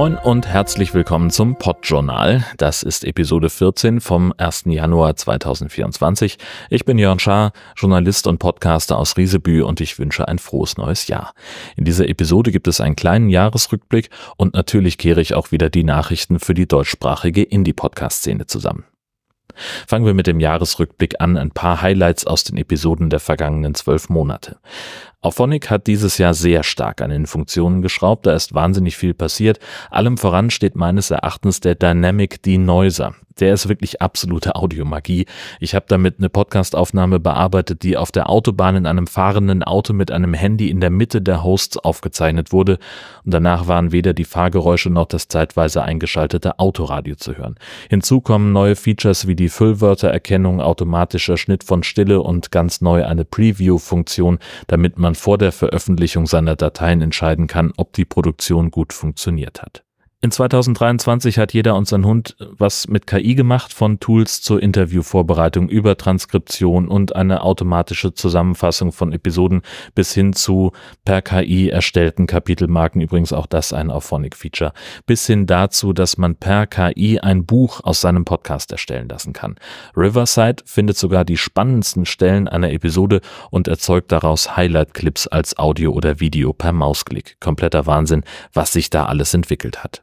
Moin und herzlich willkommen zum Podjournal. Das ist Episode 14 vom 1. Januar 2024. Ich bin Jörn Schaar, Journalist und Podcaster aus Riesebü und ich wünsche ein frohes neues Jahr. In dieser Episode gibt es einen kleinen Jahresrückblick und natürlich kehre ich auch wieder die Nachrichten für die deutschsprachige Indie-Podcast-Szene zusammen. Fangen wir mit dem Jahresrückblick an, ein paar Highlights aus den Episoden der vergangenen zwölf Monate. Auphonic hat dieses Jahr sehr stark an den Funktionen geschraubt, da ist wahnsinnig viel passiert. Allem voran steht meines Erachtens der Dynamic Denoiser der ist wirklich absolute Audiomagie. Ich habe damit eine Podcastaufnahme bearbeitet, die auf der Autobahn in einem fahrenden Auto mit einem Handy in der Mitte der Hosts aufgezeichnet wurde und danach waren weder die Fahrgeräusche noch das zeitweise eingeschaltete Autoradio zu hören. Hinzu kommen neue Features wie die Füllwörtererkennung, automatischer Schnitt von Stille und ganz neu eine Preview-Funktion, damit man vor der Veröffentlichung seiner Dateien entscheiden kann, ob die Produktion gut funktioniert hat. In 2023 hat jeder und sein Hund was mit KI gemacht, von Tools zur Interviewvorbereitung über Transkription und eine automatische Zusammenfassung von Episoden bis hin zu per KI erstellten Kapitelmarken, übrigens auch das ein Auphonic-Feature, bis hin dazu, dass man per KI ein Buch aus seinem Podcast erstellen lassen kann. Riverside findet sogar die spannendsten Stellen einer Episode und erzeugt daraus Highlight-Clips als Audio oder Video per Mausklick. Kompletter Wahnsinn, was sich da alles entwickelt hat.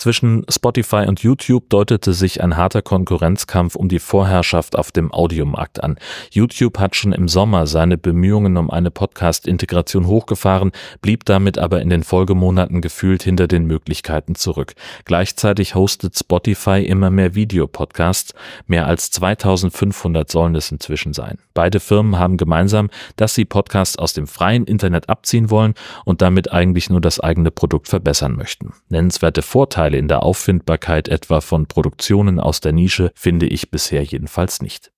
Zwischen Spotify und YouTube deutete sich ein harter Konkurrenzkampf um die Vorherrschaft auf dem Audiomarkt an. YouTube hat schon im Sommer seine Bemühungen um eine Podcast-Integration hochgefahren, blieb damit aber in den Folgemonaten gefühlt hinter den Möglichkeiten zurück. Gleichzeitig hostet Spotify immer mehr Videopodcasts. Mehr als 2500 sollen es inzwischen sein. Beide Firmen haben gemeinsam, dass sie Podcasts aus dem freien Internet abziehen wollen und damit eigentlich nur das eigene Produkt verbessern möchten. Nennenswerte Vorteile Vorteile in der Auffindbarkeit etwa von Produktionen aus der Nische finde ich bisher jedenfalls nicht.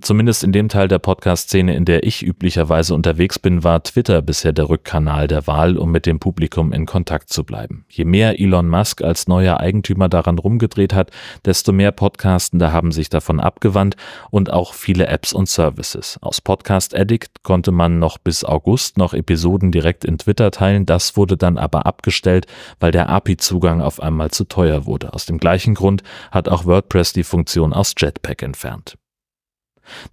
Zumindest in dem Teil der Podcast-Szene, in der ich üblicherweise unterwegs bin, war Twitter bisher der Rückkanal der Wahl, um mit dem Publikum in Kontakt zu bleiben. Je mehr Elon Musk als neuer Eigentümer daran rumgedreht hat, desto mehr Podcastende haben sich davon abgewandt und auch viele Apps und Services. Aus Podcast Addict konnte man noch bis August noch Episoden direkt in Twitter teilen, das wurde dann aber abgestellt, weil der API-Zugang auf einmal zu teuer wurde. Aus dem gleichen Grund hat auch WordPress die Funktion aus Jetpack entfernt.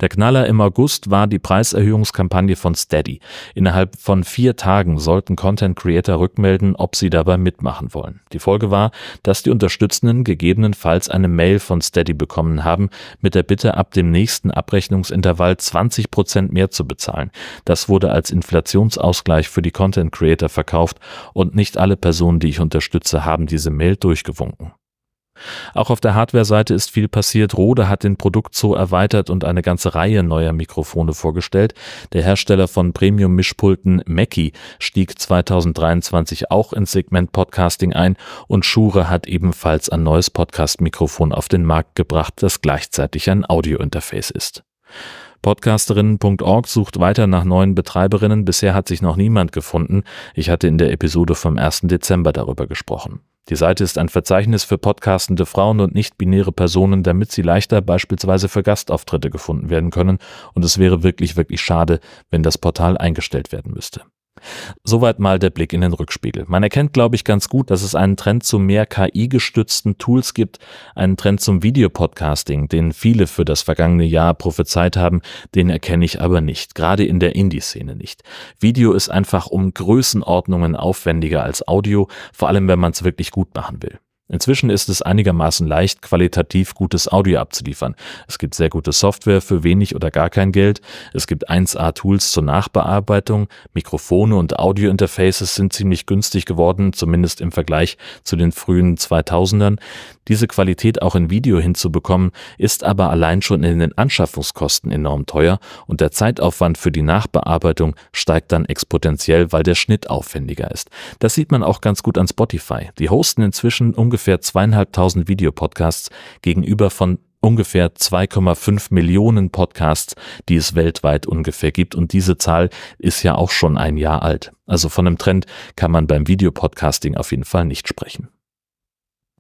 Der Knaller im August war die Preiserhöhungskampagne von Steady. Innerhalb von vier Tagen sollten Content Creator rückmelden, ob sie dabei mitmachen wollen. Die Folge war, dass die Unterstützenden gegebenenfalls eine Mail von Steady bekommen haben mit der Bitte, ab dem nächsten Abrechnungsintervall 20 Prozent mehr zu bezahlen. Das wurde als Inflationsausgleich für die Content Creator verkauft und nicht alle Personen, die ich unterstütze, haben diese Mail durchgewunken. Auch auf der Hardware-Seite ist viel passiert. Rode hat den Produktzoo erweitert und eine ganze Reihe neuer Mikrofone vorgestellt. Der Hersteller von Premium-Mischpulten Mackie stieg 2023 auch ins Segment Podcasting ein und Shure hat ebenfalls ein neues Podcast-Mikrofon auf den Markt gebracht, das gleichzeitig ein Audio-Interface ist. Podcasterinnen.org sucht weiter nach neuen Betreiberinnen. Bisher hat sich noch niemand gefunden. Ich hatte in der Episode vom 1. Dezember darüber gesprochen. Die Seite ist ein Verzeichnis für podcastende Frauen und nicht-binäre Personen, damit sie leichter beispielsweise für Gastauftritte gefunden werden können und es wäre wirklich, wirklich schade, wenn das Portal eingestellt werden müsste. Soweit mal der Blick in den Rückspiegel. Man erkennt, glaube ich, ganz gut, dass es einen Trend zu mehr KI-gestützten Tools gibt, einen Trend zum Videopodcasting, den viele für das vergangene Jahr prophezeit haben, den erkenne ich aber nicht, gerade in der Indie-Szene nicht. Video ist einfach um Größenordnungen aufwendiger als Audio, vor allem wenn man es wirklich gut machen will. Inzwischen ist es einigermaßen leicht, qualitativ gutes Audio abzuliefern. Es gibt sehr gute Software für wenig oder gar kein Geld. Es gibt 1A-Tools zur Nachbearbeitung. Mikrofone und Audio-Interfaces sind ziemlich günstig geworden, zumindest im Vergleich zu den frühen 2000ern. Diese Qualität auch in Video hinzubekommen, ist aber allein schon in den Anschaffungskosten enorm teuer und der Zeitaufwand für die Nachbearbeitung steigt dann exponentiell, weil der Schnitt aufwendiger ist. Das sieht man auch ganz gut an Spotify. Die hosten inzwischen ungefähr zweieinhalbtausend Videopodcasts gegenüber von ungefähr 2,5 Millionen Podcasts, die es weltweit ungefähr gibt. Und diese Zahl ist ja auch schon ein Jahr alt. Also von einem Trend kann man beim Videopodcasting auf jeden Fall nicht sprechen.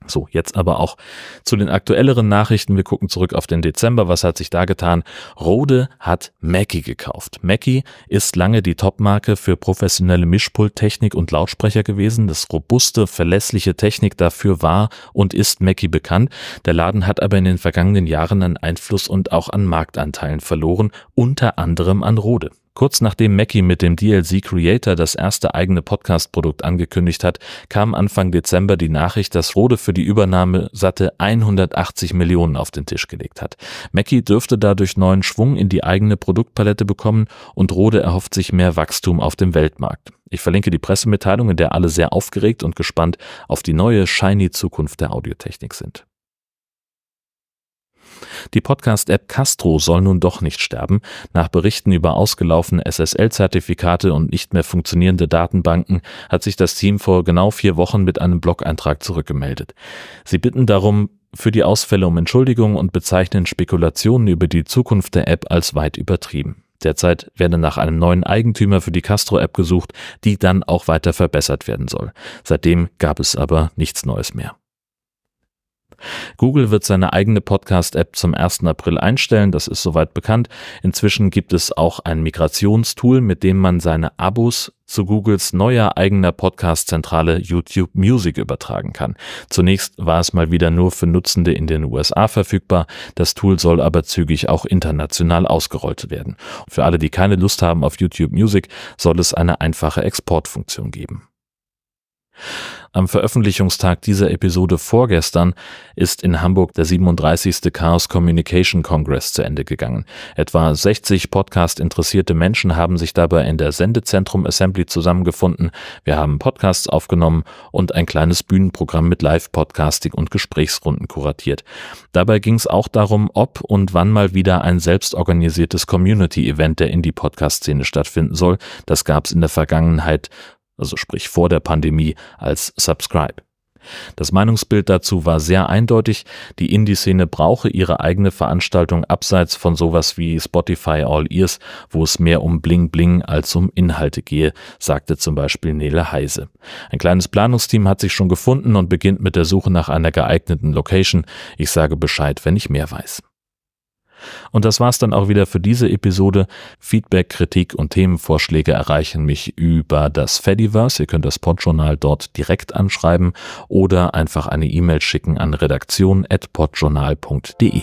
So, jetzt aber auch zu den aktuelleren Nachrichten. Wir gucken zurück auf den Dezember. Was hat sich da getan? Rode hat Mackie gekauft. Mackie ist lange die Topmarke für professionelle Mischpulttechnik und Lautsprecher gewesen. Das robuste, verlässliche Technik dafür war und ist Mackie bekannt. Der Laden hat aber in den vergangenen Jahren an Einfluss und auch an Marktanteilen verloren, unter anderem an Rode. Kurz nachdem Mackie mit dem DLC Creator das erste eigene Podcast-Produkt angekündigt hat, kam Anfang Dezember die Nachricht, dass Rode für die Übernahme satte 180 Millionen auf den Tisch gelegt hat. Mackie dürfte dadurch neuen Schwung in die eigene Produktpalette bekommen und Rode erhofft sich mehr Wachstum auf dem Weltmarkt. Ich verlinke die Pressemitteilung, in der alle sehr aufgeregt und gespannt auf die neue shiny Zukunft der Audiotechnik sind. Die Podcast-App Castro soll nun doch nicht sterben. Nach Berichten über ausgelaufene SSL-Zertifikate und nicht mehr funktionierende Datenbanken hat sich das Team vor genau vier Wochen mit einem Blog-Eintrag zurückgemeldet. Sie bitten darum, für die Ausfälle um Entschuldigung und bezeichnen Spekulationen über die Zukunft der App als weit übertrieben. Derzeit werde nach einem neuen Eigentümer für die Castro-App gesucht, die dann auch weiter verbessert werden soll. Seitdem gab es aber nichts Neues mehr. Google wird seine eigene Podcast-App zum 1. April einstellen, das ist soweit bekannt. Inzwischen gibt es auch ein Migrationstool, mit dem man seine Abos zu Googles neuer eigener Podcast-Zentrale YouTube Music übertragen kann. Zunächst war es mal wieder nur für Nutzende in den USA verfügbar, das Tool soll aber zügig auch international ausgerollt werden. Für alle, die keine Lust haben auf YouTube Music, soll es eine einfache Exportfunktion geben. Am Veröffentlichungstag dieser Episode vorgestern ist in Hamburg der 37. Chaos Communication Congress zu Ende gegangen. Etwa 60 Podcast-interessierte Menschen haben sich dabei in der Sendezentrum Assembly zusammengefunden. Wir haben Podcasts aufgenommen und ein kleines Bühnenprogramm mit Live-Podcasting und Gesprächsrunden kuratiert. Dabei ging es auch darum, ob und wann mal wieder ein selbstorganisiertes Community-Event der Indie-Podcast-Szene stattfinden soll. Das gab es in der Vergangenheit also sprich vor der Pandemie, als Subscribe. Das Meinungsbild dazu war sehr eindeutig, die Indie-Szene brauche ihre eigene Veranstaltung abseits von sowas wie Spotify All Ears, wo es mehr um Bling Bling als um Inhalte gehe, sagte zum Beispiel Nele Heise. Ein kleines Planungsteam hat sich schon gefunden und beginnt mit der Suche nach einer geeigneten Location. Ich sage Bescheid, wenn ich mehr weiß. Und das war's dann auch wieder für diese Episode. Feedback, Kritik und Themenvorschläge erreichen mich über das Fediverse. Ihr könnt das Podjournal dort direkt anschreiben oder einfach eine E-Mail schicken an redaktion.podjournal.de.